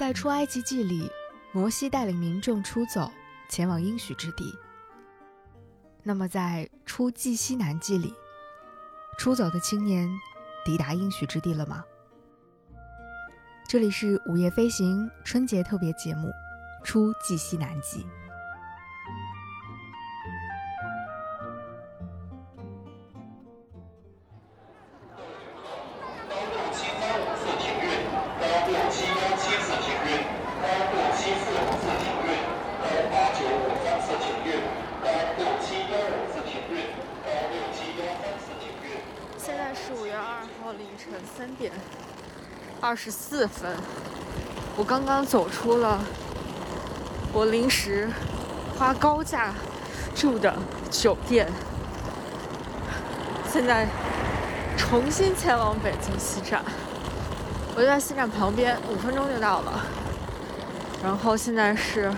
在出埃及记里，摩西带领民众出走，前往应许之地。那么在出记西南记里，出走的青年抵达应许之地了吗？这里是午夜飞行春节特别节目《出记西南记》。十四分，我刚刚走出了我临时花高价住的酒店，现在重新前往北京西站。我就在西站旁边，五分钟就到了。然后现在是，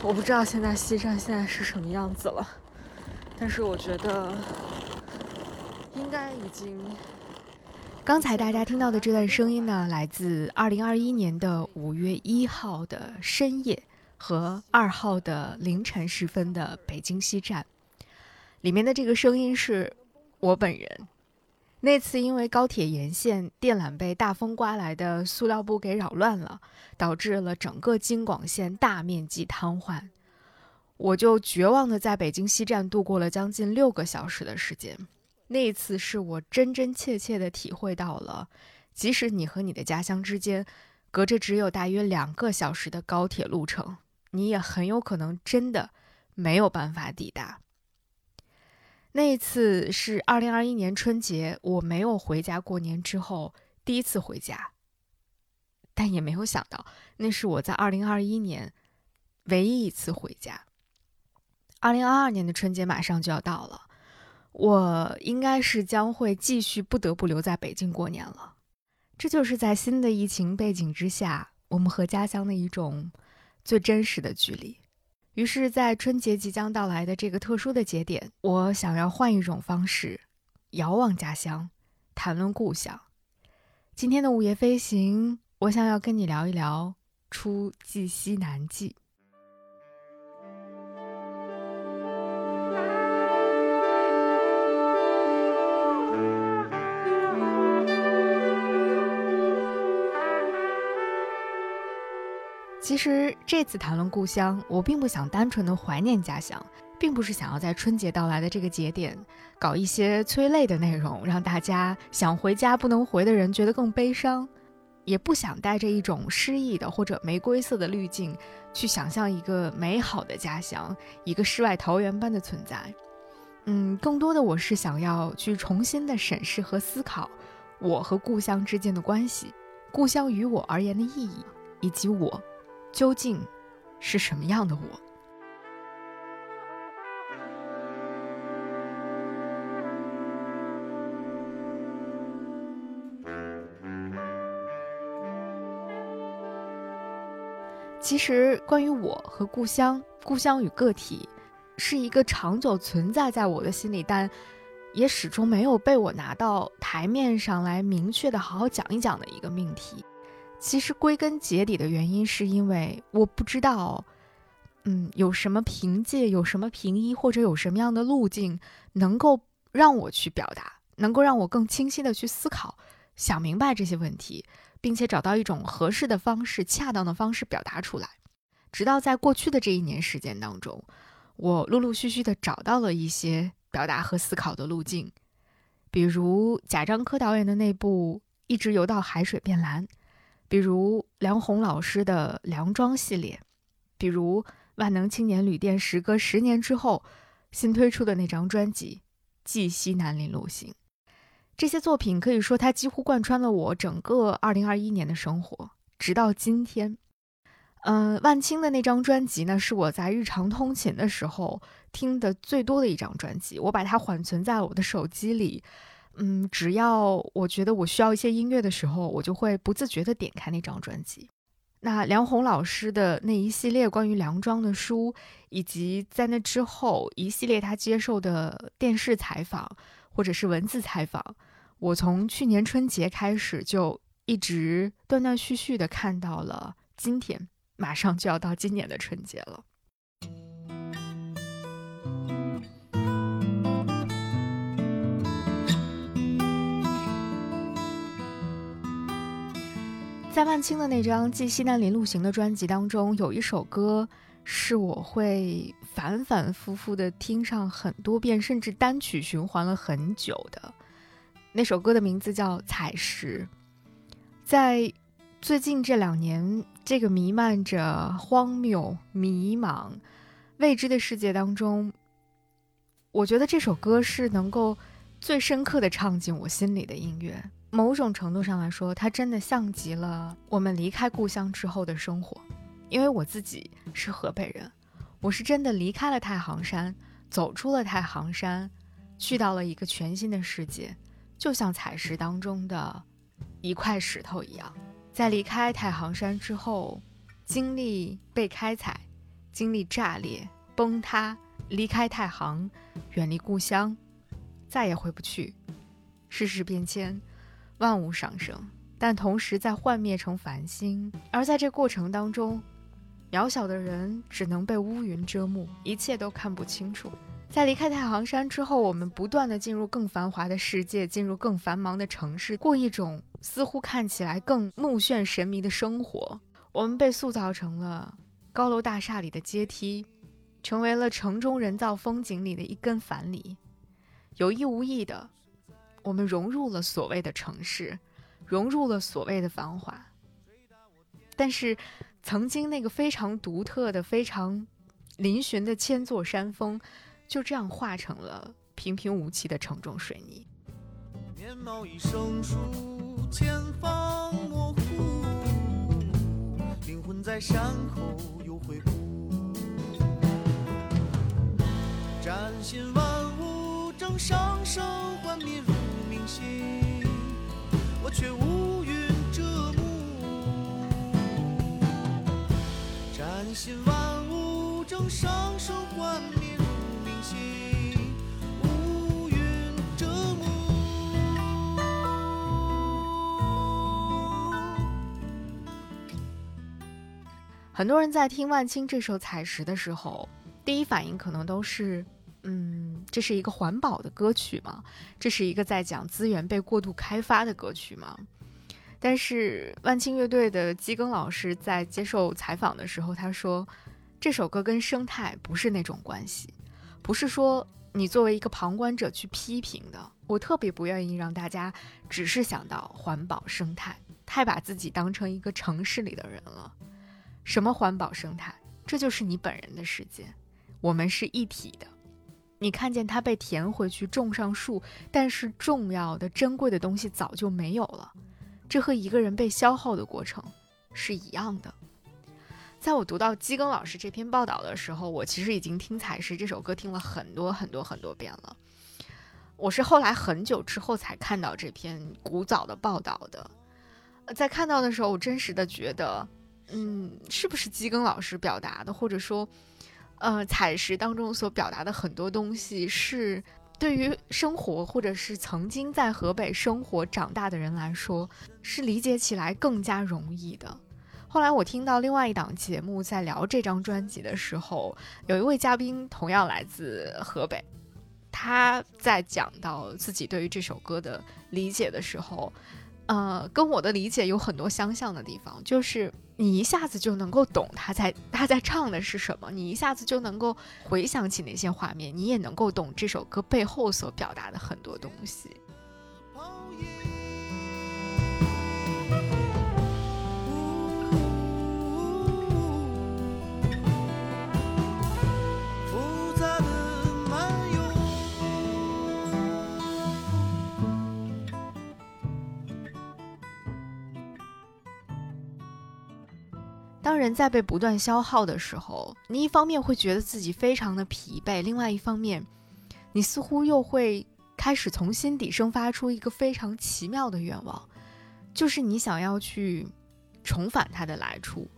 我不知道现在西站现在是什么样子了，但是我觉得应该已经。刚才大家听到的这段声音呢，来自二零二一年的五月一号的深夜和二号的凌晨时分的北京西站。里面的这个声音是我本人。那次因为高铁沿线电缆被大风刮来的塑料布给扰乱了，导致了整个京广线大面积瘫痪，我就绝望的在北京西站度过了将近六个小时的时间。那一次是我真真切切地体会到了，即使你和你的家乡之间隔着只有大约两个小时的高铁路程，你也很有可能真的没有办法抵达。那一次是二零二一年春节，我没有回家过年之后第一次回家，但也没有想到那是我在二零二一年唯一一次回家。二零二二年的春节马上就要到了。我应该是将会继续不得不留在北京过年了，这就是在新的疫情背景之下，我们和家乡的一种最真实的距离。于是，在春节即将到来的这个特殊的节点，我想要换一种方式，遥望家乡，谈论故乡。今天的午夜飞行，我想要跟你聊一聊《出冀西南记》。其实这次谈论故乡，我并不想单纯的怀念家乡，并不是想要在春节到来的这个节点搞一些催泪的内容，让大家想回家不能回的人觉得更悲伤，也不想带着一种诗意的或者玫瑰色的滤镜去想象一个美好的家乡，一个世外桃源般的存在。嗯，更多的我是想要去重新的审视和思考我和故乡之间的关系，故乡于我而言的意义，以及我。究竟是什么样的我？其实，关于我和故乡、故乡与个体，是一个长久存在在我的心里，但也始终没有被我拿到台面上来明确的好好讲一讲的一个命题。其实归根结底的原因，是因为我不知道，嗯，有什么凭借，有什么凭依，或者有什么样的路径，能够让我去表达，能够让我更清晰的去思考，想明白这些问题，并且找到一种合适的方式、恰当的方式表达出来。直到在过去的这一年时间当中，我陆陆续续的找到了一些表达和思考的路径，比如贾樟柯导演的那部《一直游到海水变蓝》。比如梁红老师的《梁庄》系列，比如万能青年旅店时隔十年之后新推出的那张专辑《记西南林路行》，这些作品可以说它几乎贯穿了我整个二零二一年的生活，直到今天。嗯，万青的那张专辑呢，是我在日常通勤的时候听的最多的一张专辑，我把它缓存在我的手机里。嗯，只要我觉得我需要一些音乐的时候，我就会不自觉的点开那张专辑。那梁红老师的那一系列关于梁庄的书，以及在那之后一系列他接受的电视采访或者是文字采访，我从去年春节开始就一直断断续续的看到了今天，马上就要到今年的春节了。在万青的那张《继西南林路行》的专辑当中，有一首歌是我会反反复复的听上很多遍，甚至单曲循环了很久的。那首歌的名字叫《采石》。在最近这两年，这个弥漫着荒谬、迷茫、未知的世界当中，我觉得这首歌是能够最深刻的唱进我心里的音乐。某种程度上来说，它真的像极了我们离开故乡之后的生活。因为我自己是河北人，我是真的离开了太行山，走出了太行山，去到了一个全新的世界，就像采石当中的一块石头一样。在离开太行山之后，经历被开采，经历炸裂、崩塌，离开太行，远离故乡，再也回不去。世事变迁。万物上升，但同时在幻灭成繁星。而在这过程当中，渺小的人只能被乌云遮目，一切都看不清楚。在离开太行山之后，我们不断的进入更繁华的世界，进入更繁忙的城市，过一种似乎看起来更目眩神迷的生活。我们被塑造成了高楼大厦里的阶梯，成为了城中人造风景里的一根樊篱，有意无意的。我们融入了所谓的城市，融入了所谓的繁华，但是曾经那个非常独特的、非常嶙峋的千座山峰，就这样化成了平平无奇的城中水泥。面貌已生疏，前方模糊，灵魂在山后又回顾，崭新万物正上升，幻灭如。却乌云遮目。崭新万物正上升，幻灭如明星，乌云遮目。很多人在听万青这首《采石》的时候，第一反应可能都是。嗯，这是一个环保的歌曲吗？这是一个在讲资源被过度开发的歌曲吗？但是万青乐队的基庚老师在接受采访的时候，他说这首歌跟生态不是那种关系，不是说你作为一个旁观者去批评的。我特别不愿意让大家只是想到环保生态，太把自己当成一个城市里的人了。什么环保生态？这就是你本人的世界，我们是一体的。你看见它被填回去，种上树，但是重要的、珍贵的东西早就没有了。这和一个人被消耗的过程是一样的。在我读到基庚老师这篇报道的时候，我其实已经听《采石》这首歌听了很多很多很多遍了。我是后来很久之后才看到这篇古早的报道的。在看到的时候，我真实的觉得，嗯，是不是基庚老师表达的，或者说？呃，采石当中所表达的很多东西，是对于生活或者是曾经在河北生活长大的人来说，是理解起来更加容易的。后来我听到另外一档节目在聊这张专辑的时候，有一位嘉宾同样来自河北，他在讲到自己对于这首歌的理解的时候。呃，跟我的理解有很多相像的地方，就是你一下子就能够懂他在他在唱的是什么，你一下子就能够回想起那些画面，你也能够懂这首歌背后所表达的很多东西。当人在被不断消耗的时候，你一方面会觉得自己非常的疲惫，另外一方面，你似乎又会开始从心底生发出一个非常奇妙的愿望，就是你想要去重返它的来处，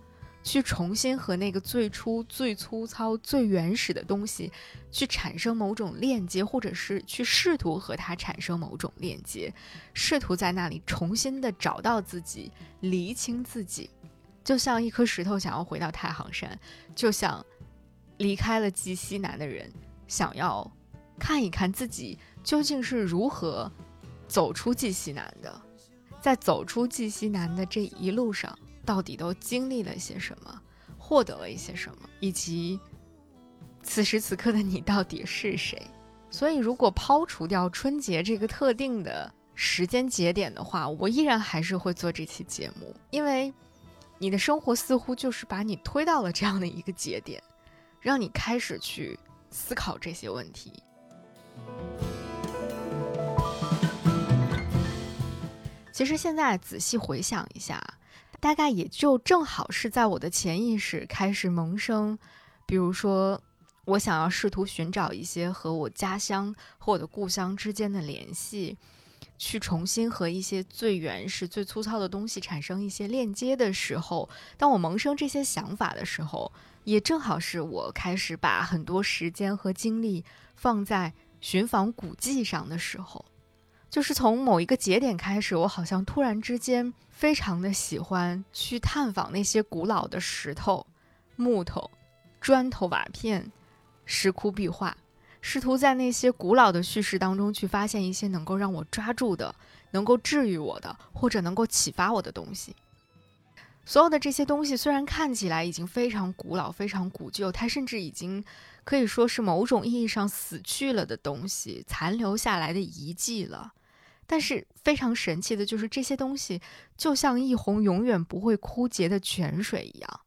去重新和那个最初最粗糙、最原始的东西去产生某种链接，或者是去试图和它产生某种链接，试图在那里重新的找到自己，厘清自己，就像一颗石头想要回到太行山，就像离开了绩西南的人想要看一看自己究竟是如何走出绩西南的，在走出绩西南的这一路上。到底都经历了些什么，获得了一些什么，以及此时此刻的你到底是谁？所以，如果抛除掉春节这个特定的时间节点的话，我依然还是会做这期节目，因为你的生活似乎就是把你推到了这样的一个节点，让你开始去思考这些问题。其实现在仔细回想一下。大概也就正好是在我的潜意识开始萌生，比如说，我想要试图寻找一些和我家乡和我的故乡之间的联系，去重新和一些最原始、最粗糙的东西产生一些链接的时候，当我萌生这些想法的时候，也正好是我开始把很多时间和精力放在寻访古迹上的时候。就是从某一个节点开始，我好像突然之间非常的喜欢去探访那些古老的石头、木头、砖头、瓦片、石窟壁画，试图在那些古老的叙事当中去发现一些能够让我抓住的、能够治愈我的，或者能够启发我的东西。所有的这些东西虽然看起来已经非常古老、非常古旧，它甚至已经可以说是某种意义上死去了的东西，残留下来的遗迹了。但是非常神奇的就是，这些东西就像一泓永远不会枯竭的泉水一样，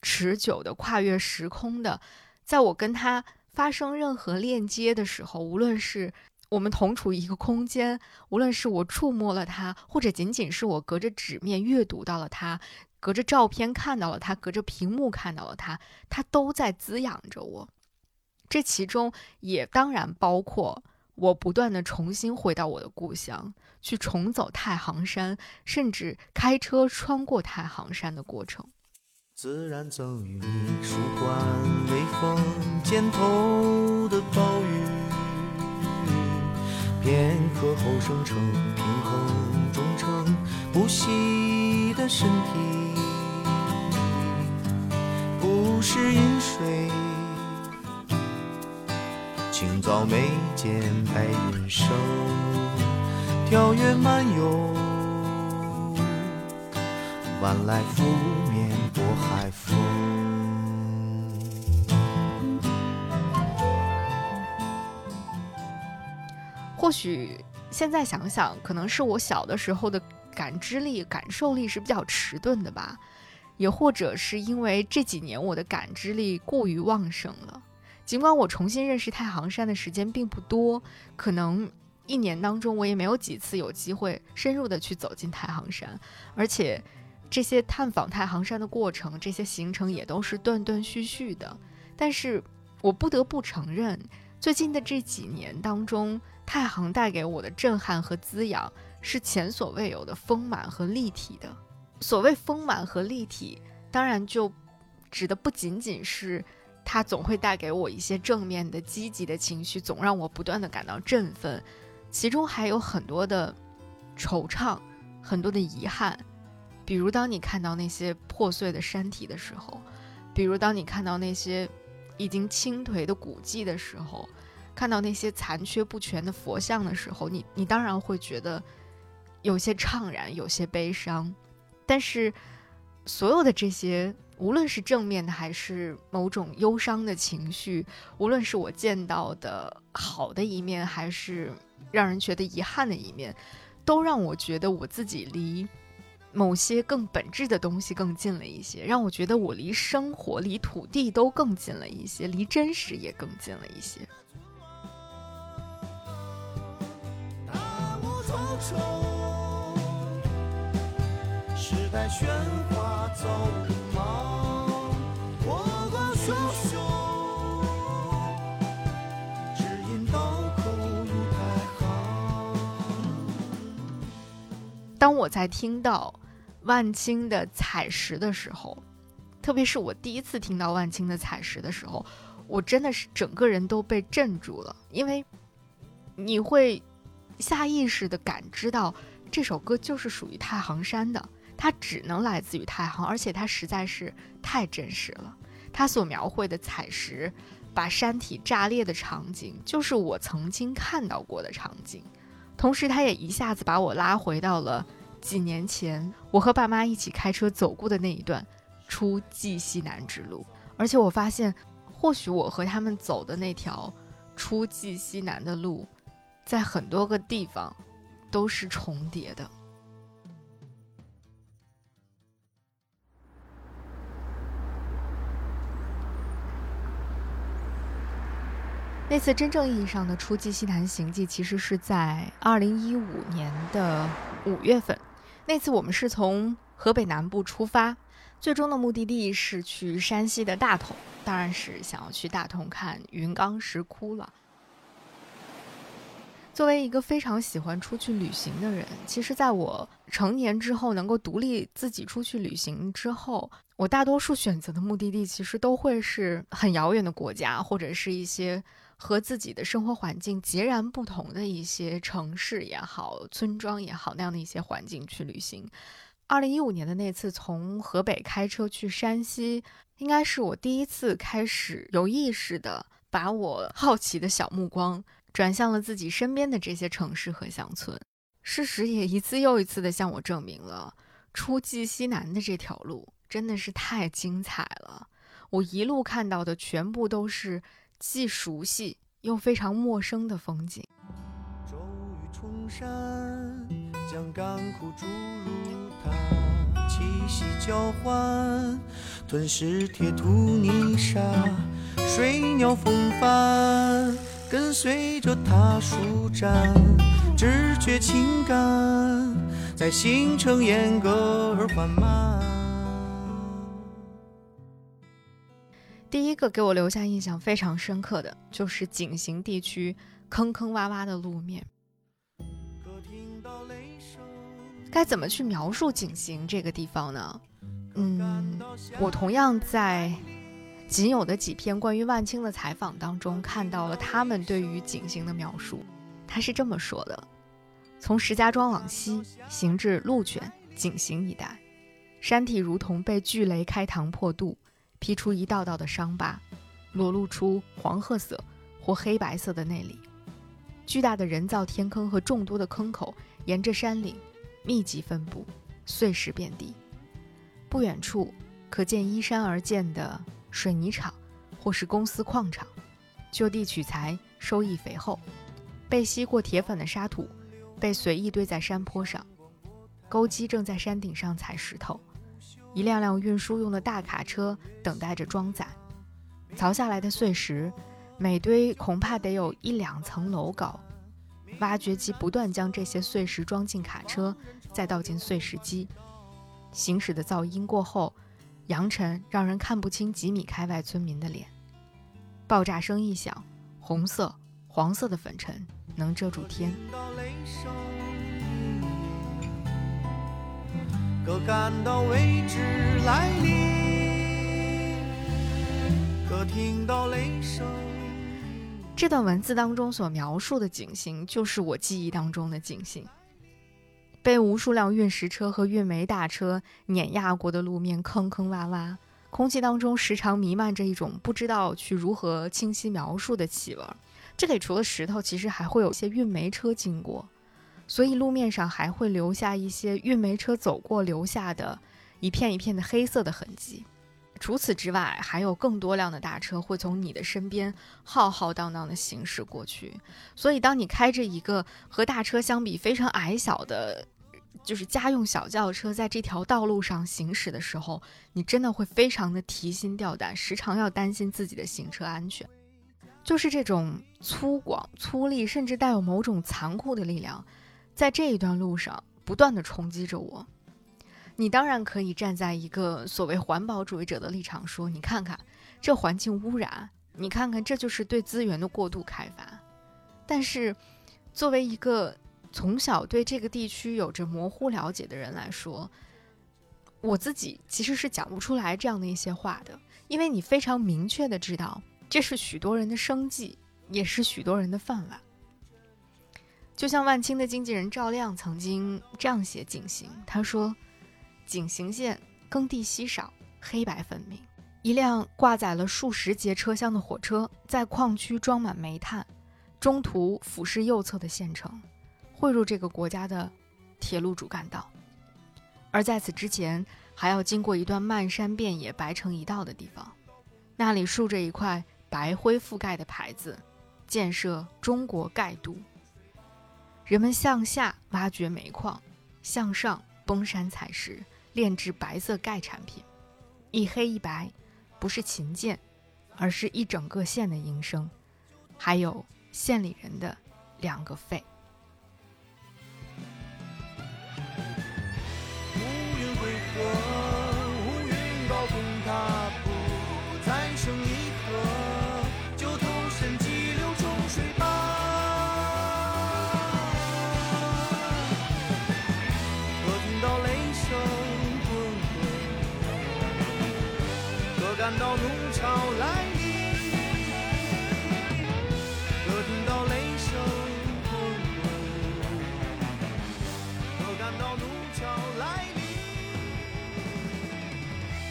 持久的、跨越时空的，在我跟他发生任何链接的时候，无论是我们同处一个空间，无论是我触摸了它，或者仅仅是我隔着纸面阅读到了它，隔着照片看到了它，隔着屏幕看到了它，它都在滋养着我。这其中也当然包括。我不断的重新回到我的故乡，去重走太行山，甚至开车穿过太行山的过程。自然赠予你舒缓微风肩头的暴雨，片刻后生成平衡忠诚不息的身体，不是饮水。清早眉间白云生，跳跃漫游，晚来拂面拨海风。或许现在想想，可能是我小的时候的感知力、感受力是比较迟钝的吧，也或者是因为这几年我的感知力过于旺盛了。尽管我重新认识太行山的时间并不多，可能一年当中我也没有几次有机会深入的去走进太行山，而且这些探访太行山的过程，这些行程也都是断断续续的。但是我不得不承认，最近的这几年当中，太行带给我的震撼和滋养是前所未有的丰满和立体的。所谓丰满和立体，当然就指的不仅仅是。它总会带给我一些正面的、积极的情绪，总让我不断的感到振奋。其中还有很多的惆怅，很多的遗憾。比如，当你看到那些破碎的山体的时候，比如当你看到那些已经倾颓的古迹的时候，看到那些残缺不全的佛像的时候，你你当然会觉得有些怅然，有些悲伤。但是，所有的这些。无论是正面的还是某种忧伤的情绪，无论是我见到的好的一面，还是让人觉得遗憾的一面，都让我觉得我自己离某些更本质的东西更近了一些，让我觉得我离生活、离土地都更近了一些，离真实也更近了一些。时代喧哗走忙，火光只因刀口。当我在听到万青的采石的时候，特别是我第一次听到万青的采石的时候，我真的是整个人都被镇住了，因为你会下意识的感知到这首歌就是属于太行山的，它只能来自于太行，而且它实在是太真实了。它所描绘的采石把山体炸裂的场景，就是我曾经看到过的场景，同时它也一下子把我拉回到了几年前我和爸妈一起开车走过的那一段。出蓟西南之路，而且我发现，或许我和他们走的那条出蓟西南的路，在很多个地方都是重叠的。那次真正意义上的出蓟西南行迹，其实是在二零一五年的五月份。那次我们是从河北南部出发。最终的目的地是去山西的大同，当然是想要去大同看云冈石窟了。作为一个非常喜欢出去旅行的人，其实在我成年之后，能够独立自己出去旅行之后，我大多数选择的目的地其实都会是很遥远的国家，或者是一些和自己的生活环境截然不同的一些城市也好、村庄也好那样的一些环境去旅行。二零一五年的那次从河北开车去山西，应该是我第一次开始有意识的把我好奇的小目光转向了自己身边的这些城市和乡村。事实也一次又一次的向我证明了，出蓟西南的这条路真的是太精彩了。我一路看到的全部都是既熟悉又非常陌生的风景。骤雨冲山，将干枯注入。气息交换，吞噬铁土泥沙，水鸟风帆，跟随着它舒展，直觉情感在形成严格而缓慢。第一个给我留下印象非常深刻的就是井陉地区坑坑洼洼的路面。该怎么去描述井陉这个地方呢？嗯，我同样在仅有的几篇关于万青的采访当中看到了他们对于井陉的描述。他是这么说的：从石家庄往西行至鹿泉、井陉一带，山体如同被巨雷开膛破肚，劈出一道道的伤疤，裸露出黄褐色或黑白色的内里。巨大的人造天坑和众多的坑口沿着山岭。密集分布，碎石遍地。不远处可见依山而建的水泥厂，或是公司矿场，就地取材，收益肥厚。被吸过铁粉的沙土，被随意堆在山坡上。钩机正在山顶上踩石头，一辆辆运输用的大卡车等待着装载。凿下来的碎石，每堆恐怕得有一两层楼高。挖掘机不断将这些碎石装进卡车，再倒进碎石机。行驶的噪音过后，扬尘让人看不清几米开外村民的脸。爆炸声一响，红色、黄色的粉尘能遮住天。可感到未知来临，可听到雷声。这段文字当中所描述的景行，就是我记忆当中的景行。被无数辆运石车和运煤大车碾压过的路面，坑坑洼洼，空气当中时常弥漫着一种不知道去如何清晰描述的气味。这里除了石头，其实还会有一些运煤车经过，所以路面上还会留下一些运煤车走过留下的一片一片的黑色的痕迹。除此之外，还有更多辆的大车会从你的身边浩浩荡荡地行驶过去。所以，当你开着一个和大车相比非常矮小的，就是家用小轿车在这条道路上行驶的时候，你真的会非常的提心吊胆，时常要担心自己的行车安全。就是这种粗犷、粗粝，甚至带有某种残酷的力量，在这一段路上不断地冲击着我。你当然可以站在一个所谓环保主义者的立场说：“你看看这环境污染，你看看这就是对资源的过度开发。”但是，作为一个从小对这个地区有着模糊了解的人来说，我自己其实是讲不出来这样的一些话的，因为你非常明确的知道，这是许多人的生计，也是许多人的饭碗。就像万青的经纪人赵亮曾经这样写景行，他说：“景行县耕地稀少，黑白分明。一辆挂载了数十节车厢的火车，在矿区装满煤炭，中途俯视右侧的县城，汇入这个国家的铁路主干道。而在此之前，还要经过一段漫山遍野、白成一道的地方，那里竖着一块白灰覆盖的牌子，建设中国盖都。”人们向下挖掘煤矿，向上崩山采石，炼制白色钙产品。一黑一白，不是琴键，而是一整个县的营生，还有县里人的两个肺。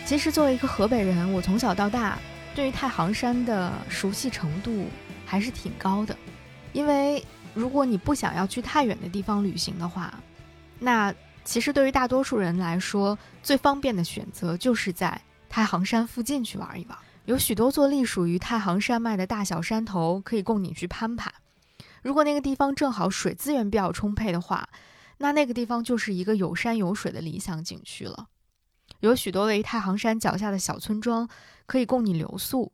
其实作为一个河北人，我从小到大对于太行山的熟悉程度还是挺高的。因为如果你不想要去太远的地方旅行的话，那其实对于大多数人来说，最方便的选择就是在太行山附近去玩一玩。有许多座隶属于太行山脉的大小山头可以供你去攀爬。如果那个地方正好水资源比较充沛的话，那那个地方就是一个有山有水的理想景区了。有许多位于太行山脚下的小村庄可以供你留宿，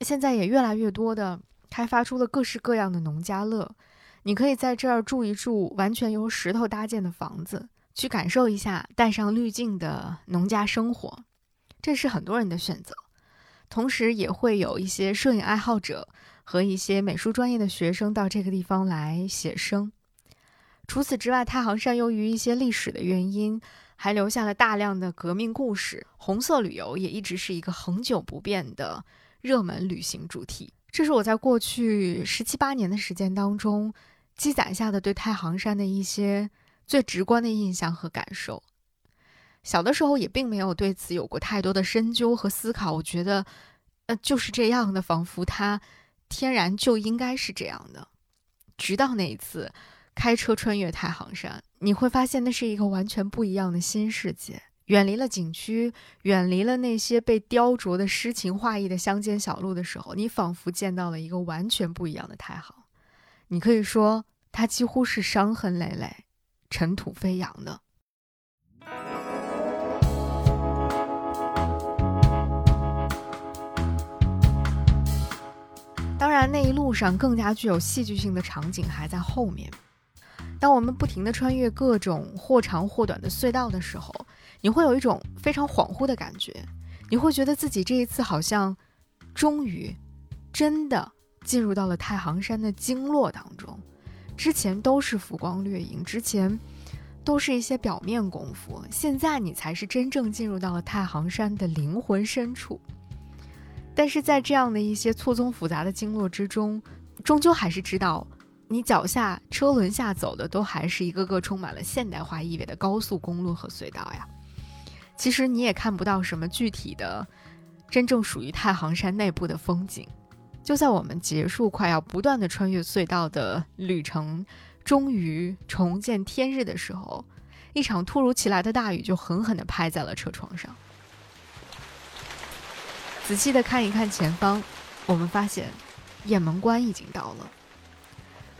现在也越来越多的开发出了各式各样的农家乐，你可以在这儿住一住完全由石头搭建的房子，去感受一下带上滤镜的农家生活，这是很多人的选择。同时，也会有一些摄影爱好者和一些美术专业的学生到这个地方来写生。除此之外，太行山由于一些历史的原因，还留下了大量的革命故事。红色旅游也一直是一个恒久不变的热门旅行主题。这是我在过去十七八年的时间当中积攒下的对太行山的一些最直观的印象和感受。小的时候也并没有对此有过太多的深究和思考。我觉得，呃，就是这样的，仿佛它天然就应该是这样的。直到那一次。开车穿越太行山，你会发现那是一个完全不一样的新世界。远离了景区，远离了那些被雕琢的诗情画意的乡间小路的时候，你仿佛见到了一个完全不一样的太行。你可以说，它几乎是伤痕累累、尘土飞扬的。当然，那一路上更加具有戏剧性的场景还在后面。当我们不停地穿越各种或长或短的隧道的时候，你会有一种非常恍惚的感觉，你会觉得自己这一次好像终于真的进入到了太行山的经络当中。之前都是浮光掠影，之前都是一些表面功夫，现在你才是真正进入到了太行山的灵魂深处。但是在这样的一些错综复杂的经络之中，终究还是知道。你脚下车轮下走的都还是一个个充满了现代化意味的高速公路和隧道呀。其实你也看不到什么具体的、真正属于太行山内部的风景。就在我们结束快要不断的穿越隧道的旅程，终于重见天日的时候，一场突如其来的大雨就狠狠地拍在了车窗上。仔细的看一看前方，我们发现雁门关已经到了。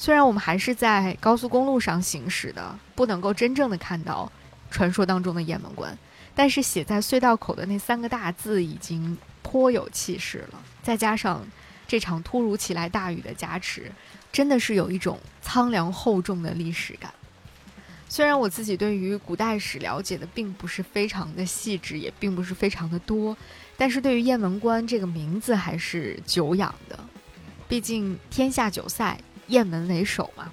虽然我们还是在高速公路上行驶的，不能够真正的看到传说当中的雁门关，但是写在隧道口的那三个大字已经颇有气势了。再加上这场突如其来大雨的加持，真的是有一种苍凉厚重的历史感。虽然我自己对于古代史了解的并不是非常的细致，也并不是非常的多，但是对于雁门关这个名字还是久仰的。毕竟天下九塞。雁门为首嘛，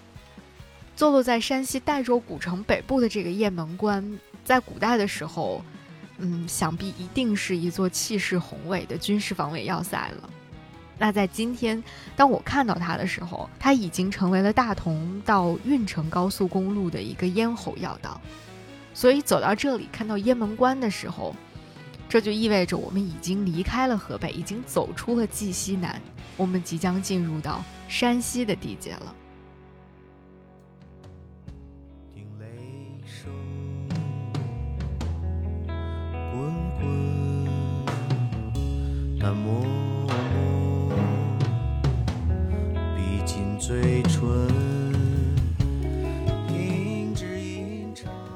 坐落在山西代州古城北部的这个雁门关，在古代的时候，嗯，想必一定是一座气势宏伟的军事防卫要塞了。那在今天，当我看到它的时候，它已经成为了大同到运城高速公路的一个咽喉要道。所以走到这里，看到雁门关的时候，这就意味着我们已经离开了河北，已经走出了冀西南，我们即将进入到山西的地界了。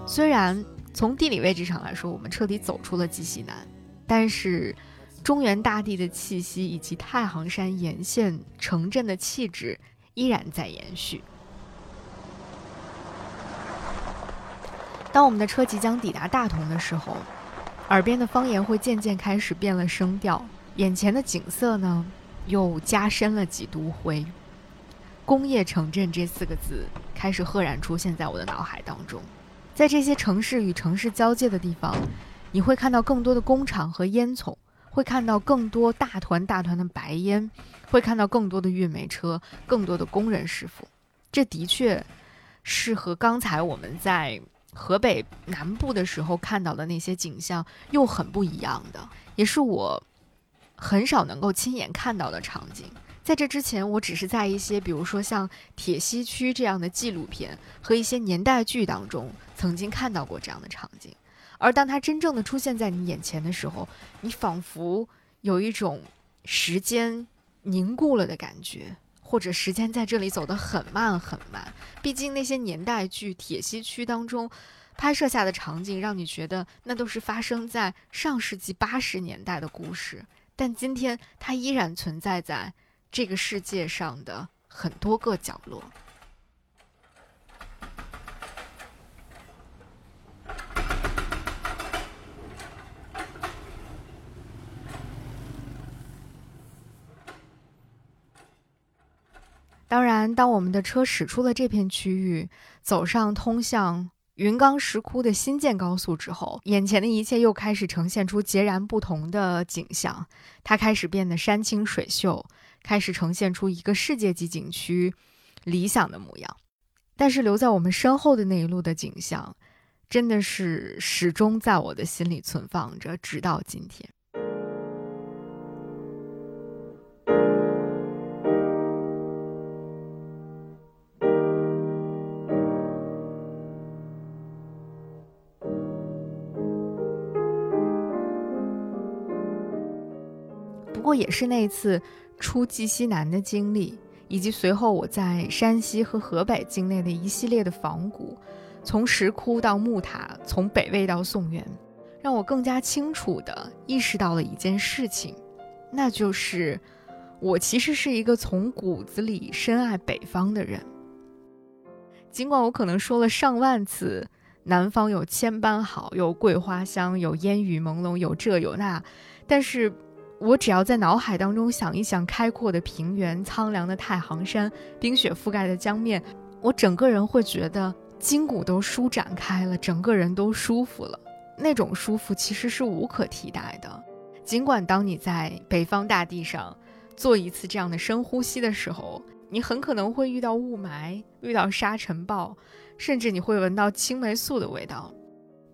虽然从地理位置上来说，我们彻底走出了冀西南，但是中原大地的气息以及太行山沿线城镇的气质依然在延续。当我们的车即将抵达大同的时候，耳边的方言会渐渐开始变了声调，眼前的景色呢，又加深了几度灰。工业城镇这四个字开始赫然出现在我的脑海当中。在这些城市与城市交界的地方，你会看到更多的工厂和烟囱，会看到更多大团大团的白烟，会看到更多的运煤车，更多的工人师傅。这的确是和刚才我们在河北南部的时候看到的那些景象又很不一样的，也是我很少能够亲眼看到的场景。在这之前，我只是在一些，比如说像《铁西区》这样的纪录片和一些年代剧当中，曾经看到过这样的场景。而当它真正的出现在你眼前的时候，你仿佛有一种时间凝固了的感觉，或者时间在这里走得很慢很慢。毕竟那些年代剧《铁西区》当中拍摄下的场景，让你觉得那都是发生在上世纪八十年代的故事，但今天它依然存在在。这个世界上的很多个角落。当然，当我们的车驶出了这片区域，走上通向云冈石窟的新建高速之后，眼前的一切又开始呈现出截然不同的景象。它开始变得山清水秀。开始呈现出一个世界级景区理想的模样，但是留在我们身后的那一路的景象，真的是始终在我的心里存放着，直到今天。过也是那次。出冀西南的经历，以及随后我在山西和河北境内的一系列的仿古，从石窟到木塔，从北魏到宋元，让我更加清楚地意识到了一件事情，那就是我其实是一个从骨子里深爱北方的人。尽管我可能说了上万次南方有千般好，有桂花香，有烟雨朦胧，有这有那，但是。我只要在脑海当中想一想开阔的平原、苍凉的太行山、冰雪覆盖的江面，我整个人会觉得筋骨都舒展开了，整个人都舒服了。那种舒服其实是无可替代的。尽管当你在北方大地上做一次这样的深呼吸的时候，你很可能会遇到雾霾、遇到沙尘暴，甚至你会闻到青霉素的味道。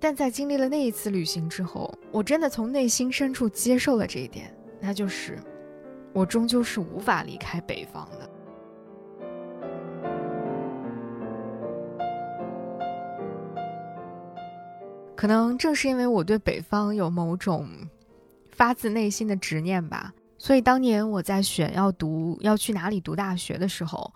但在经历了那一次旅行之后，我真的从内心深处接受了这一点，那就是我终究是无法离开北方的。可能正是因为我对北方有某种发自内心的执念吧，所以当年我在选要读要去哪里读大学的时候，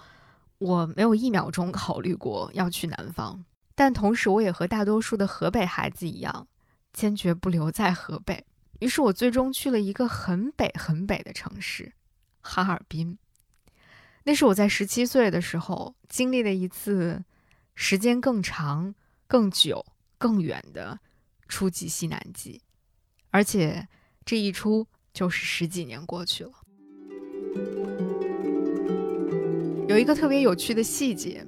我没有一秒钟考虑过要去南方。但同时，我也和大多数的河北孩子一样，坚决不留在河北。于是我最终去了一个很北、很北的城市——哈尔滨。那是我在十七岁的时候经历的一次时间更长、更久、更远的初级西南极，而且这一出就是十几年过去了。有一个特别有趣的细节，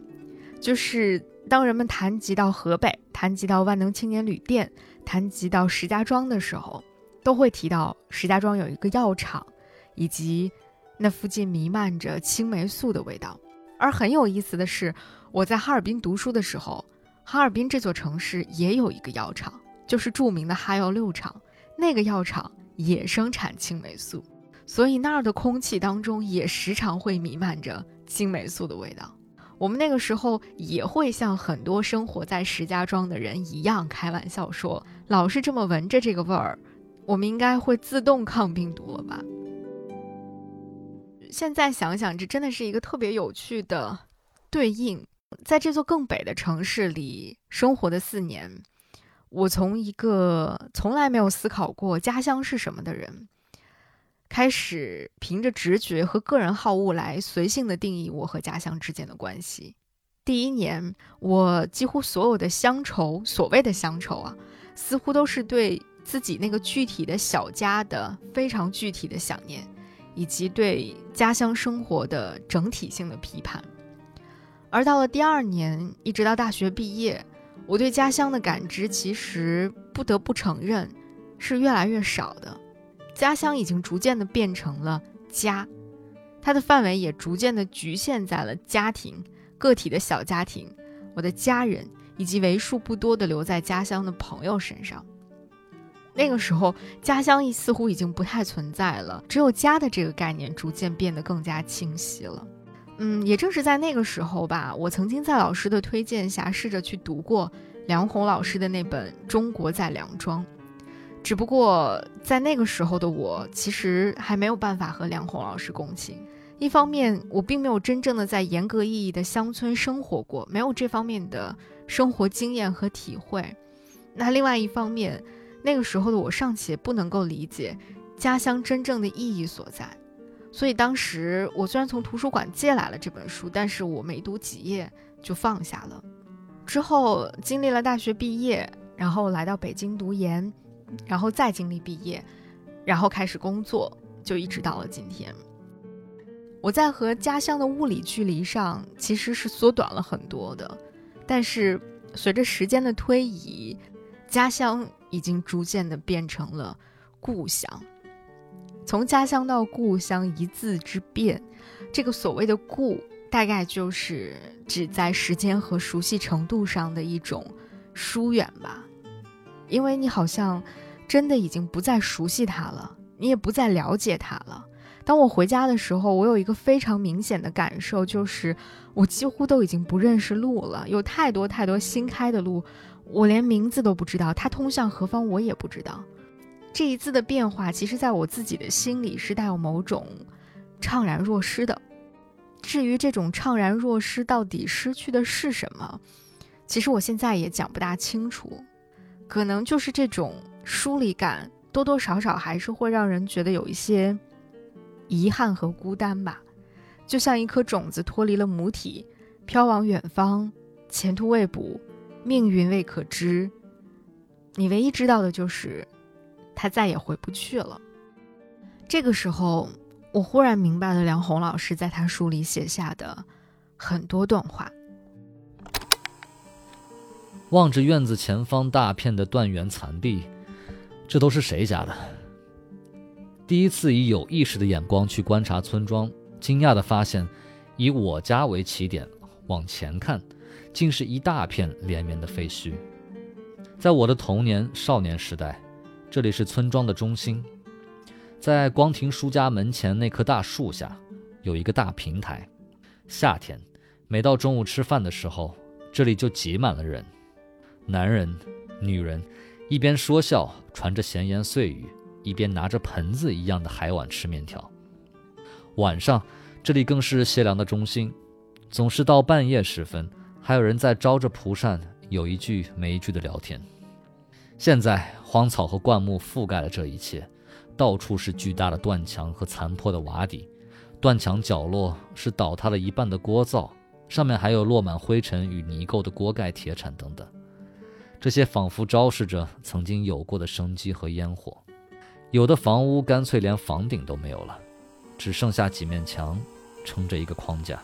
就是。当人们谈及到河北，谈及到万能青年旅店，谈及到石家庄的时候，都会提到石家庄有一个药厂，以及那附近弥漫着青霉素的味道。而很有意思的是，我在哈尔滨读书的时候，哈尔滨这座城市也有一个药厂，就是著名的哈药六厂。那个药厂也生产青霉素，所以那儿的空气当中也时常会弥漫着青霉素的味道。我们那个时候也会像很多生活在石家庄的人一样开玩笑说，老是这么闻着这个味儿，我们应该会自动抗病毒了吧？现在想想，这真的是一个特别有趣的对应。在这座更北的城市里生活的四年，我从一个从来没有思考过家乡是什么的人，开始凭着直觉和个人好恶来随性的定义我和家乡之间的关系。第一年，我几乎所有的乡愁，所谓的乡愁啊，似乎都是对自己那个具体的小家的非常具体的想念。以及对家乡生活的整体性的批判，而到了第二年，一直到大学毕业，我对家乡的感知其实不得不承认是越来越少的。家乡已经逐渐的变成了家，它的范围也逐渐的局限在了家庭、个体的小家庭、我的家人以及为数不多的留在家乡的朋友身上。那个时候，家乡似乎已经不太存在了，只有家的这个概念逐渐变得更加清晰了。嗯，也正是在那个时候吧，我曾经在老师的推荐下试着去读过梁鸿老师的那本《中国在梁庄》，只不过在那个时候的我，其实还没有办法和梁鸿老师共情。一方面，我并没有真正的在严格意义的乡村生活过，没有这方面的生活经验和体会；那另外一方面，那个时候的我尚且不能够理解家乡真正的意义所在，所以当时我虽然从图书馆借来了这本书，但是我没读几页就放下了。之后经历了大学毕业，然后来到北京读研，然后再经历毕业，然后开始工作，就一直到了今天。我在和家乡的物理距离上其实是缩短了很多的，但是随着时间的推移，家乡。已经逐渐的变成了故乡。从家乡到故乡，一字之变。这个所谓的“故”，大概就是指在时间和熟悉程度上的一种疏远吧。因为你好像真的已经不再熟悉它了，你也不再了解它了。当我回家的时候，我有一个非常明显的感受，就是我几乎都已经不认识路了，有太多太多新开的路。我连名字都不知道，它通向何方我也不知道。这一次的变化，其实在我自己的心里是带有某种怅然若失的。至于这种怅然若失到底失去的是什么，其实我现在也讲不大清楚。可能就是这种疏离感，多多少少还是会让人觉得有一些遗憾和孤单吧。就像一颗种子脱离了母体，飘往远方，前途未卜。命运未可知，你唯一知道的就是，他再也回不去了。这个时候，我忽然明白了梁红老师在他书里写下的很多段话。望着院子前方大片的断垣残壁，这都是谁家的？第一次以有意识的眼光去观察村庄，惊讶地发现，以我家为起点往前看。竟是一大片连绵的废墟。在我的童年、少年时代，这里是村庄的中心。在光庭书家门前那棵大树下，有一个大平台。夏天，每到中午吃饭的时候，这里就挤满了人，男人、女人，一边说笑，传着闲言碎语，一边拿着盆子一样的海碗吃面条。晚上，这里更是谢良的中心，总是到半夜时分。还有人在招着蒲扇，有一句没一句的聊天。现在荒草和灌木覆盖了这一切，到处是巨大的断墙和残破的瓦底，断墙角落是倒塌了一半的锅灶，上面还有落满灰尘与泥垢的锅盖、铁铲等等。这些仿佛昭示着曾经有过的生机和烟火。有的房屋干脆连房顶都没有了，只剩下几面墙撑着一个框架。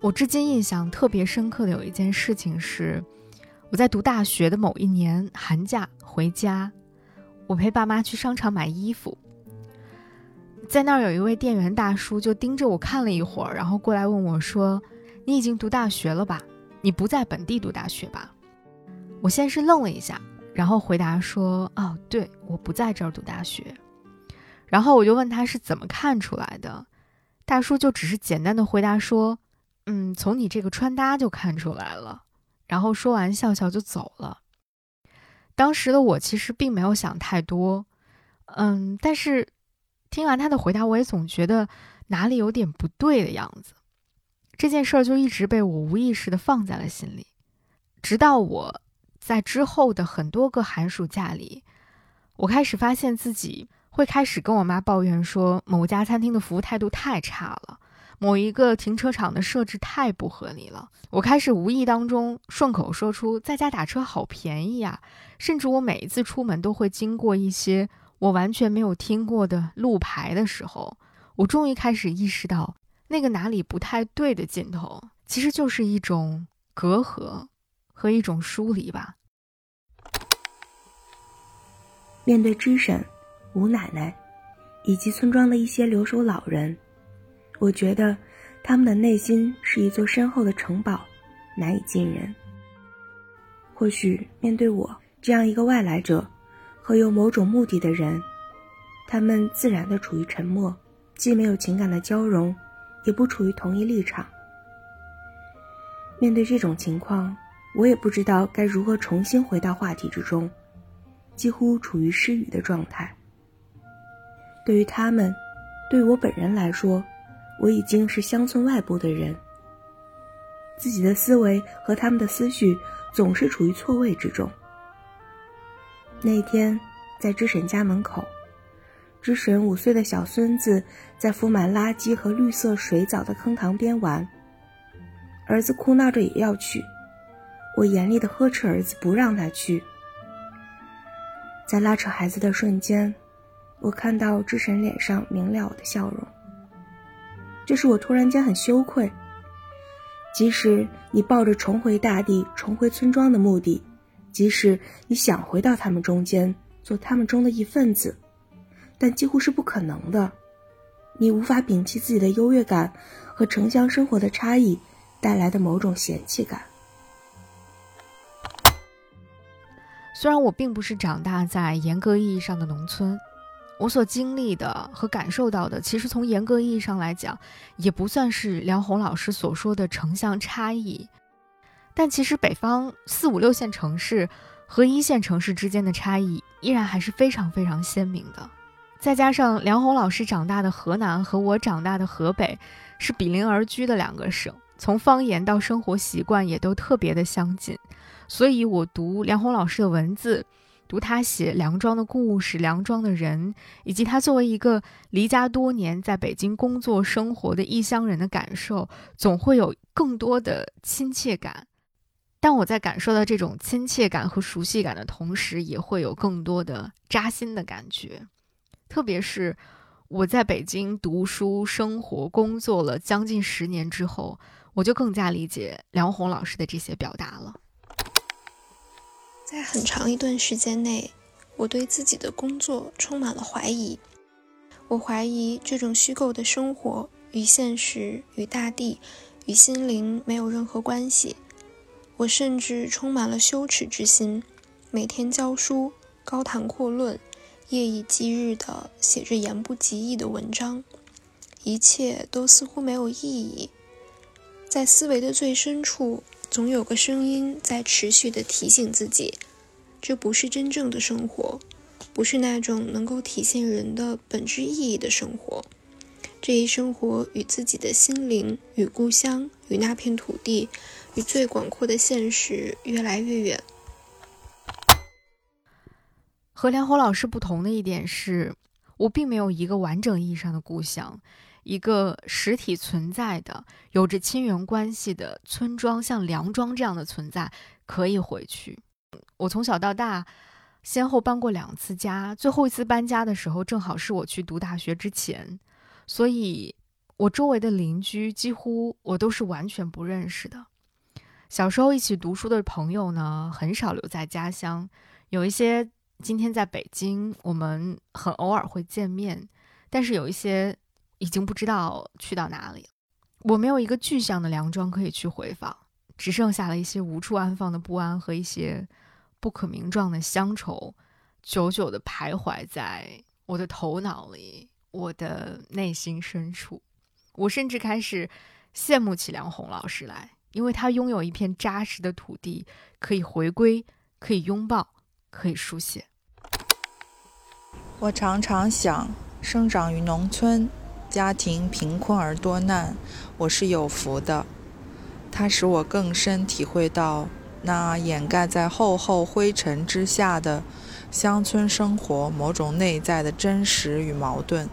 我至今印象特别深刻的有一件事情是，我在读大学的某一年寒假回家，我陪爸妈去商场买衣服，在那儿有一位店员大叔就盯着我看了一会儿，然后过来问我说：“你已经读大学了吧？你不在本地读大学吧？”我先是愣了一下，然后回答说：“哦，对，我不在这儿读大学。”然后我就问他是怎么看出来的，大叔就只是简单的回答说。嗯，从你这个穿搭就看出来了。然后说完，笑笑就走了。当时的我其实并没有想太多，嗯，但是听完他的回答，我也总觉得哪里有点不对的样子。这件事儿就一直被我无意识的放在了心里，直到我在之后的很多个寒暑假里，我开始发现自己会开始跟我妈抱怨说，某家餐厅的服务态度太差了。某一个停车场的设置太不合理了，我开始无意当中顺口说出在家打车好便宜呀，甚至我每一次出门都会经过一些我完全没有听过的路牌的时候，我终于开始意识到那个哪里不太对的劲头，其实就是一种隔阂和一种疏离吧。面对知婶、吴奶奶以及村庄的一些留守老人。我觉得，他们的内心是一座深厚的城堡，难以近人。或许面对我这样一个外来者和有某种目的的人，他们自然的处于沉默，既没有情感的交融，也不处于同一立场。面对这种情况，我也不知道该如何重新回到话题之中，几乎处于失语的状态。对于他们，对我本人来说。我已经是乡村外部的人，自己的思维和他们的思绪总是处于错位之中。那天，在知婶家门口，知神五岁的小孙子在铺满垃圾和绿色水藻的坑塘边玩，儿子哭闹着也要去，我严厉的呵斥儿子不让他去。在拉扯孩子的瞬间，我看到之神脸上明了的笑容。这是我突然间很羞愧。即使你抱着重回大地、重回村庄的目的，即使你想回到他们中间，做他们中的一份子，但几乎是不可能的。你无法摒弃自己的优越感和城乡生活的差异带来的某种嫌弃感。虽然我并不是长大在严格意义上的农村。我所经历的和感受到的，其实从严格意义上来讲，也不算是梁红老师所说的城乡差异。但其实北方四五六线城市和一线城市之间的差异，依然还是非常非常鲜明的。再加上梁红老师长大的河南和我长大的河北，是比邻而居的两个省，从方言到生活习惯也都特别的相近，所以我读梁红老师的文字。读他写梁庄的故事，梁庄的人，以及他作为一个离家多年在北京工作生活的异乡人的感受，总会有更多的亲切感。但我在感受到这种亲切感和熟悉感的同时，也会有更多的扎心的感觉。特别是我在北京读书、生活、工作了将近十年之后，我就更加理解梁红老师的这些表达了。在很长一段时间内，我对自己的工作充满了怀疑。我怀疑这种虚构的生活与现实、与大地、与心灵没有任何关系。我甚至充满了羞耻之心，每天教书、高谈阔论、夜以继日地写着言不及义的文章，一切都似乎没有意义。在思维的最深处。总有个声音在持续地提醒自己，这不是真正的生活，不是那种能够体现人的本质意义的生活。这一生活与自己的心灵、与故乡、与那片土地、与最广阔的现实越来越远。和梁红老师不同的一点是，我并没有一个完整意义上的故乡。一个实体存在的、有着亲缘关系的村庄，像梁庄这样的存在，可以回去。我从小到大，先后搬过两次家，最后一次搬家的时候，正好是我去读大学之前，所以，我周围的邻居几乎我都是完全不认识的。小时候一起读书的朋友呢，很少留在家乡，有一些今天在北京，我们很偶尔会见面，但是有一些已经不知道去到哪里。我没有一个具象的梁庄可以去回访，只剩下了一些无处安放的不安和一些不可名状的乡愁，久久的徘徊在我的头脑里，我的内心深处。我甚至开始羡慕起梁红老师来，因为他拥有一片扎实的土地，可以回归，可以拥抱，可以书写。我常常想，生长于农村。家庭贫困而多难，我是有福的。它使我更深体会到那掩盖在厚厚灰尘之下的乡村生活某种内在的真实与矛盾。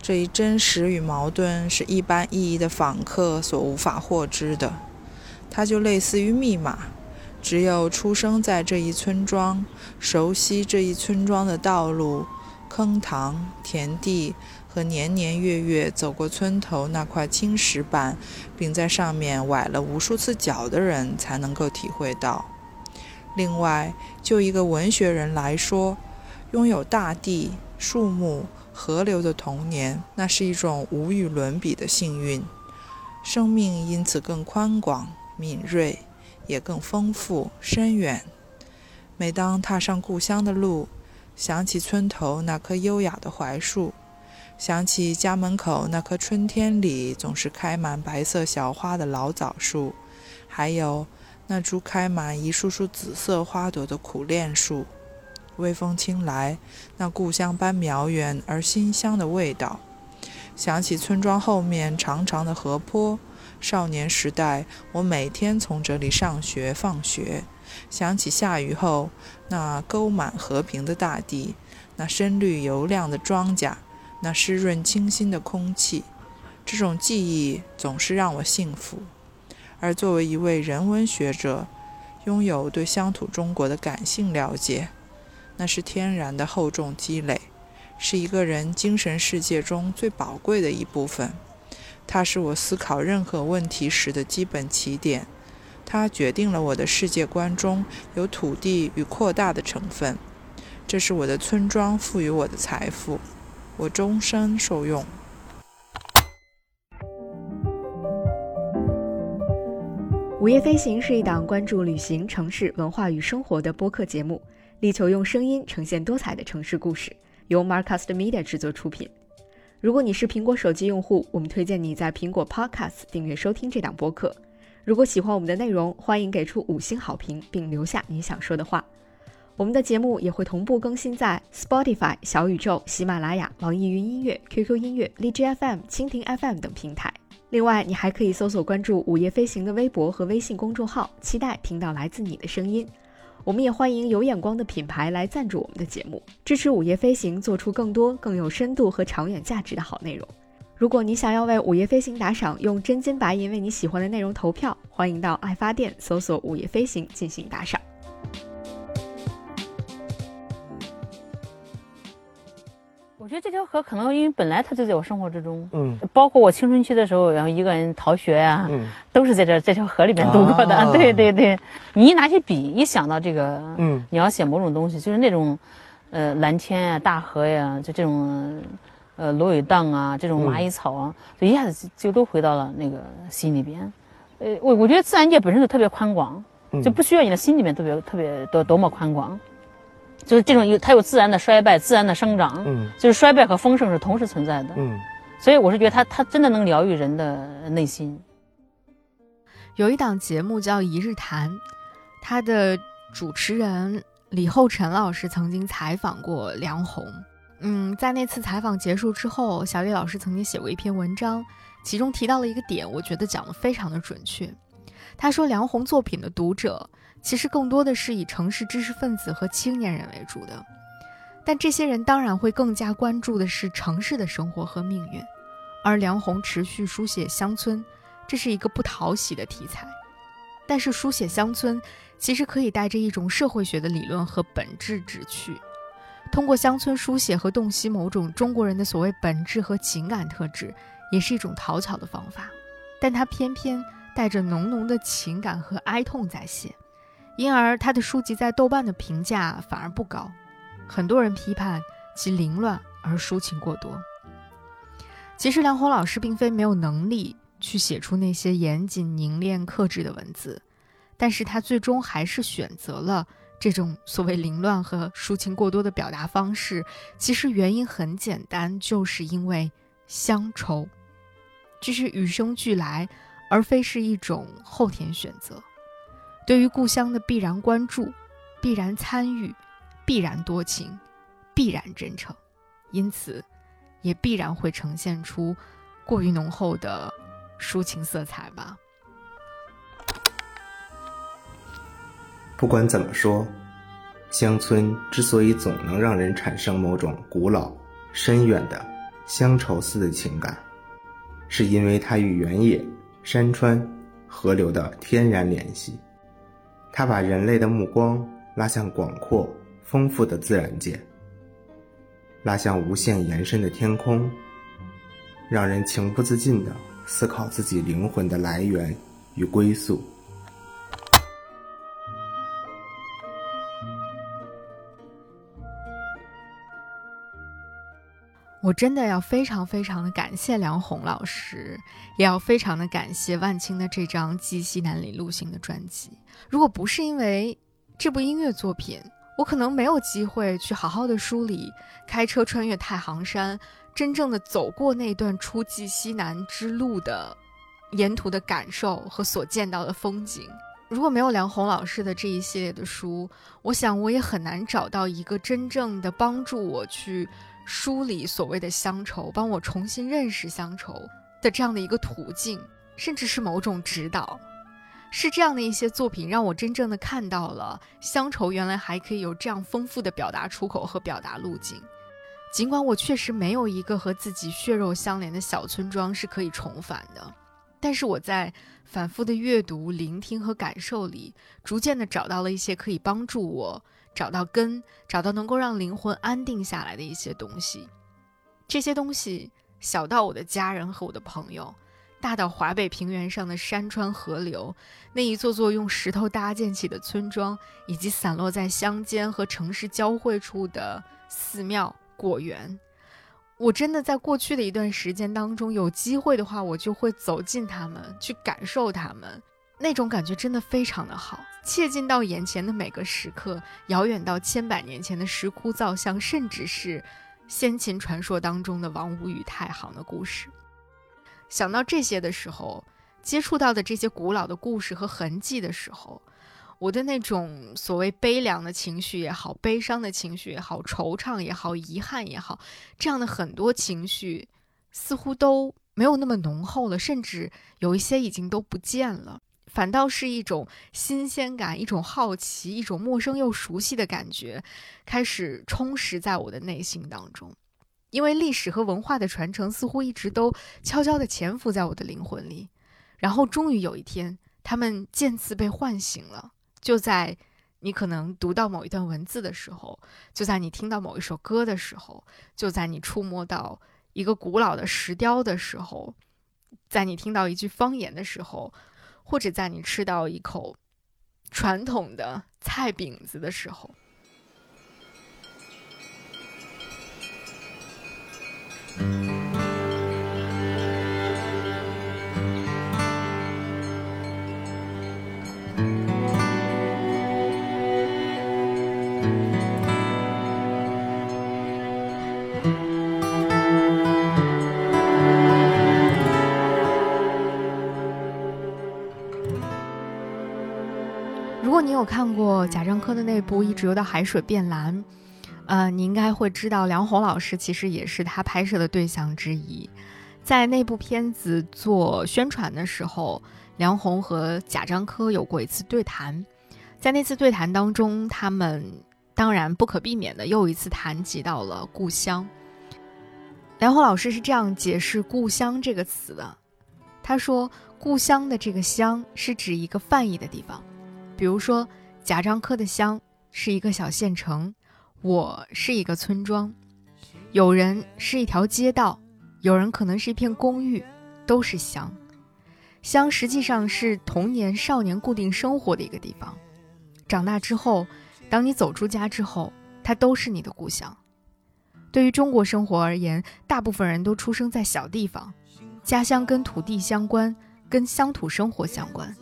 这一真实与矛盾是一般意义的访客所无法获知的。它就类似于密码，只有出生在这一村庄，熟悉这一村庄的道路、坑塘、田地。和年年月月走过村头那块青石板，并在上面崴了无数次脚的人，才能够体会到。另外，就一个文学人来说，拥有大地、树木、河流的童年，那是一种无与伦比的幸运。生命因此更宽广、敏锐，也更丰富、深远。每当踏上故乡的路，想起村头那棵优雅的槐树。想起家门口那棵春天里总是开满白色小花的老枣树，还有那株开满一束束紫色花朵的苦楝树。微风轻来，那故乡般渺远而馨香的味道。想起村庄后面长长的河坡，少年时代我每天从这里上学放学。想起下雨后那沟满河平的大地，那深绿油亮的庄稼。那湿润清新的空气，这种记忆总是让我幸福。而作为一位人文学者，拥有对乡土中国的感性了解，那是天然的厚重积累，是一个人精神世界中最宝贵的一部分。它是我思考任何问题时的基本起点，它决定了我的世界观中有土地与扩大的成分。这是我的村庄赋予我的财富。我终身受用。午夜飞行是一档关注旅行、城市文化与生活的播客节目，力求用声音呈现多彩的城市故事。由 Marcast Media 制作出品。如果你是苹果手机用户，我们推荐你在苹果 Podcast 订阅收听这档播客。如果喜欢我们的内容，欢迎给出五星好评，并留下你想说的话。我们的节目也会同步更新在 Spotify、小宇宙、喜马拉雅、网易云音乐、QQ 音乐、荔枝 FM、蜻蜓 FM 等平台。另外，你还可以搜索关注“午夜飞行”的微博和微信公众号，期待听到来自你的声音。我们也欢迎有眼光的品牌来赞助我们的节目，支持“午夜飞行”做出更多更有深度和长远价值的好内容。如果你想要为“午夜飞行”打赏，用真金白银为你喜欢的内容投票，欢迎到爱发电搜索“午夜飞行”进行打赏。我觉得这条河可能因为本来它就在我生活之中，嗯，包括我青春期的时候，然后一个人逃学呀，嗯，都是在这这条河里面度过的。对对对，你一拿起笔，一想到这个，嗯，你要写某种东西，就是那种，呃，蓝天呀、大河呀，就这种，呃，芦苇荡啊，这种蚂蚁草啊，就一下子就都回到了那个心里边。呃，我我觉得自然界本身就特别宽广，就不需要你的心里面特别特别多多么宽广。就是这种有它有自然的衰败，自然的生长，嗯，就是衰败和丰盛是同时存在的，嗯，所以我是觉得它它真的能疗愈人的内心。有一档节目叫《一日谈》，它的主持人李厚辰老师曾经采访过梁红，嗯，在那次采访结束之后，小李老师曾经写过一篇文章，其中提到了一个点，我觉得讲的非常的准确。他说梁红作品的读者。其实更多的是以城市知识分子和青年人为主的，但这些人当然会更加关注的是城市的生活和命运，而梁鸿持续书写乡村，这是一个不讨喜的题材。但是书写乡村，其实可以带着一种社会学的理论和本质旨趣，通过乡村书写和洞悉某种中国人的所谓本质和情感特质，也是一种讨巧的方法，但他偏偏带着浓浓的情感和哀痛在写，因而他的书籍在豆瓣的评价反而不高，很多人批判其凌乱而抒情过多。其实梁鸿老师并非没有能力去写出那些严谨、凝练、克制的文字，但是他最终还是选择了这种所谓凌乱和抒情过多的表达方式。其实原因很简单，就是因为乡愁，这是与生俱来，而非是一种后天选择。对于故乡的必然关注、必然参与、必然多情、必然真诚，因此。也必然会呈现出过于浓厚的抒情色彩吧。不管怎么说，乡村之所以总能让人产生某种古老、深远的乡愁似的情感，是因为它与原野、山川、河流的天然联系。他把人类的目光拉向广阔、丰富的自然界。拉向无限延伸的天空，让人情不自禁地思考自己灵魂的来源与归宿。我真的要非常非常的感谢梁红老师，也要非常的感谢万青的这张《记西南里路行》的专辑。如果不是因为这部音乐作品，我可能没有机会去好好的梳理开车穿越太行山，真正的走过那段出蓟西南之路的沿途的感受和所见到的风景。如果没有梁红老师的这一系列的书，我想我也很难找到一个真正的帮助我去梳理所谓的乡愁，帮我重新认识乡愁的这样的一个途径，甚至是某种指导。是这样的一些作品，让我真正的看到了乡愁原来还可以有这样丰富的表达出口和表达路径。尽管我确实没有一个和自己血肉相连的小村庄是可以重返的，但是我在反复的阅读、聆听和感受里，逐渐的找到了一些可以帮助我找到根、找到能够让灵魂安定下来的一些东西。这些东西，小到我的家人和我的朋友。大到华北平原上的山川河流，那一座座用石头搭建起的村庄，以及散落在乡间和城市交汇处的寺庙、果园，我真的在过去的一段时间当中，有机会的话，我就会走进他们，去感受他们，那种感觉真的非常的好，切近到眼前的每个时刻，遥远到千百年前的石窟造像，甚至是先秦传说当中的王屋与太行的故事。想到这些的时候，接触到的这些古老的故事和痕迹的时候，我的那种所谓悲凉的情绪也好，悲伤的情绪也好，惆怅也好，遗憾也好，这样的很多情绪似乎都没有那么浓厚了，甚至有一些已经都不见了，反倒是一种新鲜感、一种好奇、一种陌生又熟悉的感觉，开始充实在我的内心当中。因为历史和文化的传承似乎一直都悄悄地潜伏在我的灵魂里，然后终于有一天，他们渐次被唤醒了。就在你可能读到某一段文字的时候，就在你听到某一首歌的时候，就在你触摸到一个古老的石雕的时候，在你听到一句方言的时候，或者在你吃到一口传统的菜饼子的时候。你有看过贾樟柯的那部《一直游到海水变蓝》。呃，你应该会知道，梁红老师其实也是他拍摄的对象之一。在那部片子做宣传的时候，梁红和贾樟柯有过一次对谈。在那次对谈当中，他们当然不可避免的又一次谈及到了故乡。梁红老师是这样解释“故乡”这个词的，他说：“故乡的这个乡是指一个泛义的地方，比如说贾樟柯的乡是一个小县城。”我是一个村庄，有人是一条街道，有人可能是一片公寓，都是乡。乡实际上是童年、少年固定生活的一个地方。长大之后，当你走出家之后，它都是你的故乡。对于中国生活而言，大部分人都出生在小地方，家乡跟土地相关，跟乡土生活相关，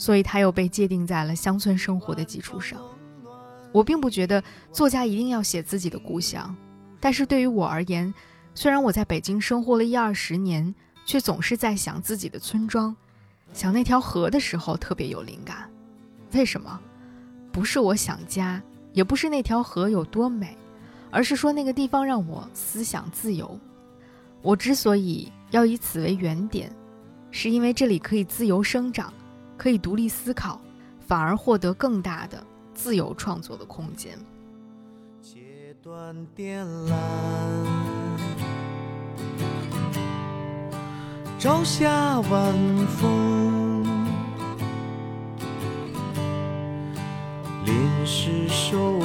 所以它又被界定在了乡村生活的基础上。我并不觉得作家一定要写自己的故乡，但是对于我而言，虽然我在北京生活了一二十年，却总是在想自己的村庄，想那条河的时候特别有灵感。为什么？不是我想家，也不是那条河有多美，而是说那个地方让我思想自由。我之所以要以此为原点，是因为这里可以自由生长，可以独立思考，反而获得更大的。自由创作的空间。切断电缆，朝下晚风，临时收入。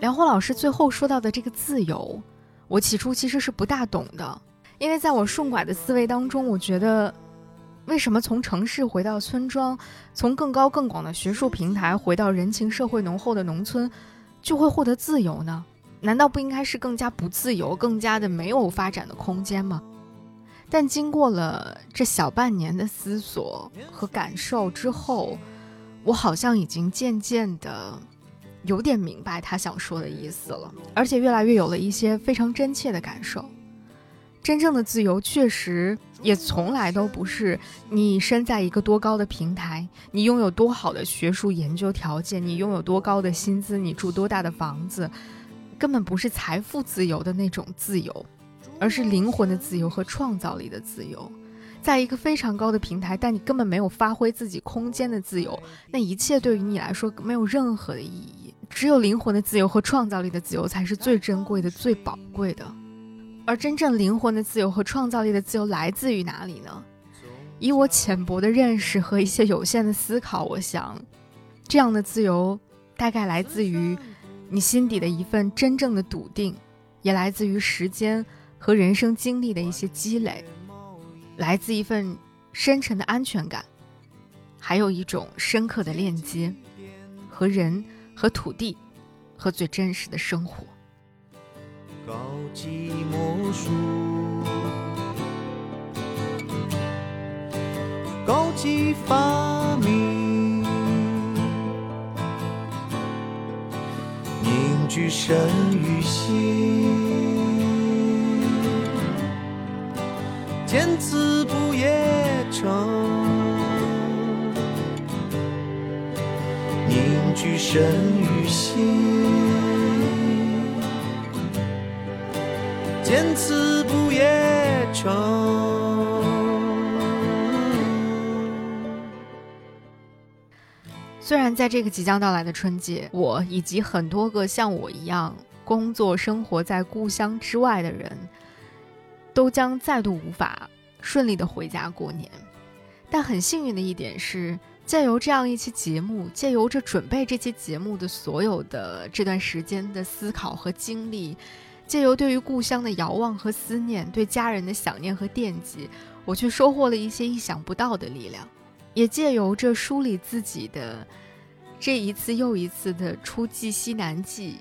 梁红老师最后说到的这个自由，我起初其实是不大懂的，因为在我顺拐的思维当中，我觉得。为什么从城市回到村庄，从更高更广的学术平台回到人情社会浓厚的农村，就会获得自由呢？难道不应该是更加不自由、更加的没有发展的空间吗？但经过了这小半年的思索和感受之后，我好像已经渐渐的有点明白他想说的意思了，而且越来越有了一些非常真切的感受。真正的自由，确实也从来都不是你身在一个多高的平台，你拥有多好的学术研究条件，你拥有多高的薪资，你住多大的房子，根本不是财富自由的那种自由，而是灵魂的自由和创造力的自由。在一个非常高的平台，但你根本没有发挥自己空间的自由，那一切对于你来说没有任何的意义。只有灵魂的自由和创造力的自由，才是最珍贵的、最宝贵的。而真正灵魂的自由和创造力的自由来自于哪里呢？以我浅薄的认识和一些有限的思考，我想，这样的自由大概来自于你心底的一份真正的笃定，也来自于时间和人生经历的一些积累，来自一份深沉的安全感，还有一种深刻的链接，和人、和土地、和最真实的生活。高级魔术，高级发明，凝聚神与心，见字不夜城，凝聚神与心。见此不夜城。虽然在这个即将到来的春节，我以及很多个像我一样工作生活在故乡之外的人，都将再度无法顺利的回家过年。但很幸运的一点是，借由这样一期节目，借由着准备这期节目的所有的这段时间的思考和经历。借由对于故乡的遥望和思念，对家人的想念和惦记，我却收获了一些意想不到的力量。也借由这梳理自己的这一次又一次的出冀西南记，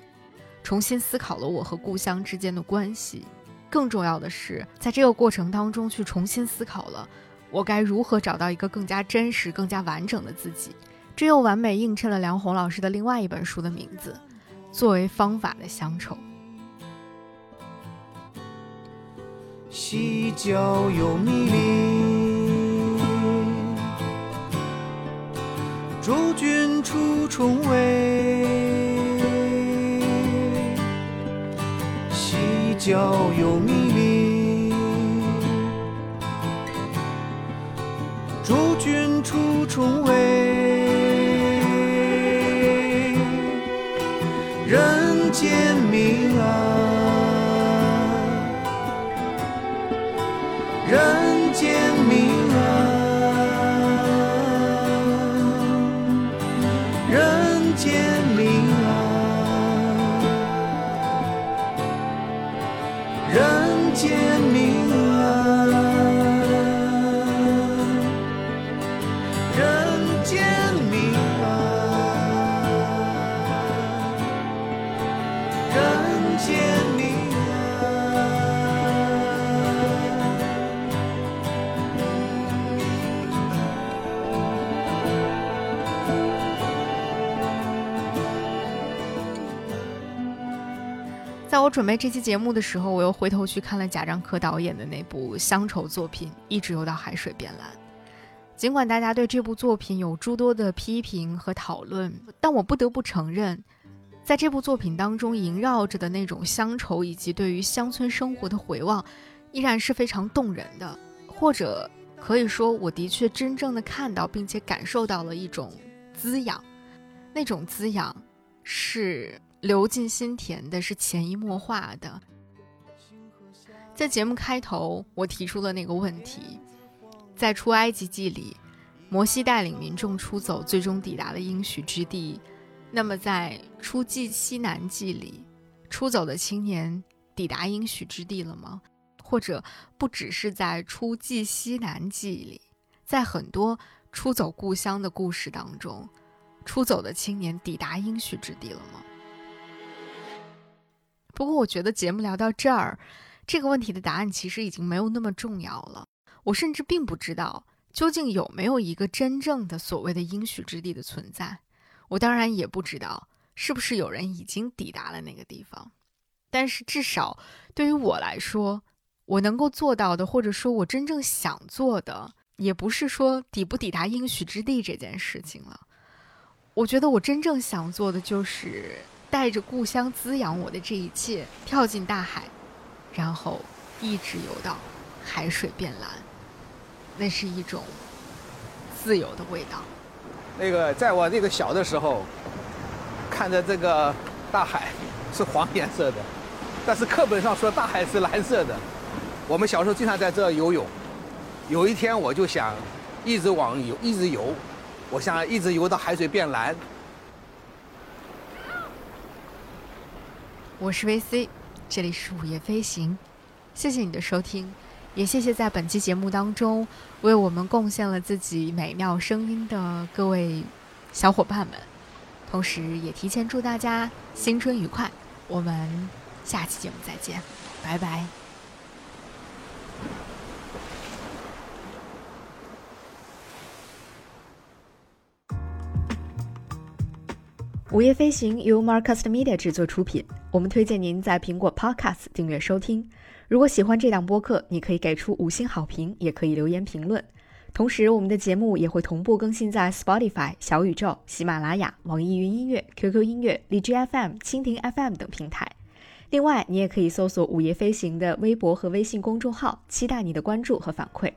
重新思考了我和故乡之间的关系。更重要的是，在这个过程当中，去重新思考了我该如何找到一个更加真实、更加完整的自己。这又完美映衬了梁红老师的另外一本书的名字——作为方法的乡愁。细嚼又密林，诸君出重围。细嚼又密林，诸君出重围。人间明暗。人间准备这期节目的时候，我又回头去看了贾樟柯导演的那部乡愁作品《一直游到海水变蓝》。尽管大家对这部作品有诸多的批评和讨论，但我不得不承认，在这部作品当中萦绕着的那种乡愁以及对于乡村生活的回望，依然是非常动人的。或者可以说，我的确真正的看到并且感受到了一种滋养，那种滋养是。流进心田的是潜移默化的。在节目开头，我提出了那个问题：在出埃及记里，摩西带领民众出走，最终抵达了应许之地。那么，在出记西南记里，出走的青年抵达应许之地了吗？或者，不只是在出记西南记里，在很多出走故乡的故事当中，出走的青年抵达应许之地了吗？不过，我觉得节目聊到这儿，这个问题的答案其实已经没有那么重要了。我甚至并不知道究竟有没有一个真正的所谓的应许之地的存在。我当然也不知道是不是有人已经抵达了那个地方。但是至少对于我来说，我能够做到的，或者说我真正想做的，也不是说抵不抵达应许之地这件事情了。我觉得我真正想做的就是。带着故乡滋养我的这一切，跳进大海，然后一直游到海水变蓝，那是一种自由的味道。那个，在我那个小的时候，看着这个大海是黄颜色的，但是课本上说大海是蓝色的。我们小时候经常在这游泳。有一天，我就想一直往游，一直游，我想一直游到海水变蓝。我是 VC，这里是午夜飞行，谢谢你的收听，也谢谢在本期节目当中为我们贡献了自己美妙声音的各位小伙伴们，同时也提前祝大家新春愉快，我们下期节目再见，拜拜。午夜飞行由 Marcus Media 制作出品。我们推荐您在苹果 Podcast 订阅收听。如果喜欢这档播客，你可以给出五星好评，也可以留言评论。同时，我们的节目也会同步更新在 Spotify、小宇宙、喜马拉雅、网易云音乐、QQ 音乐、荔枝 FM、蜻蜓 FM 等平台。另外，你也可以搜索“午夜飞行”的微博和微信公众号，期待你的关注和反馈。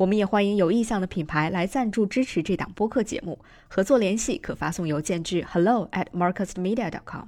我们也欢迎有意向的品牌来赞助支持这档播客节目合作联系可发送邮件至 hello at marcusmedia dot com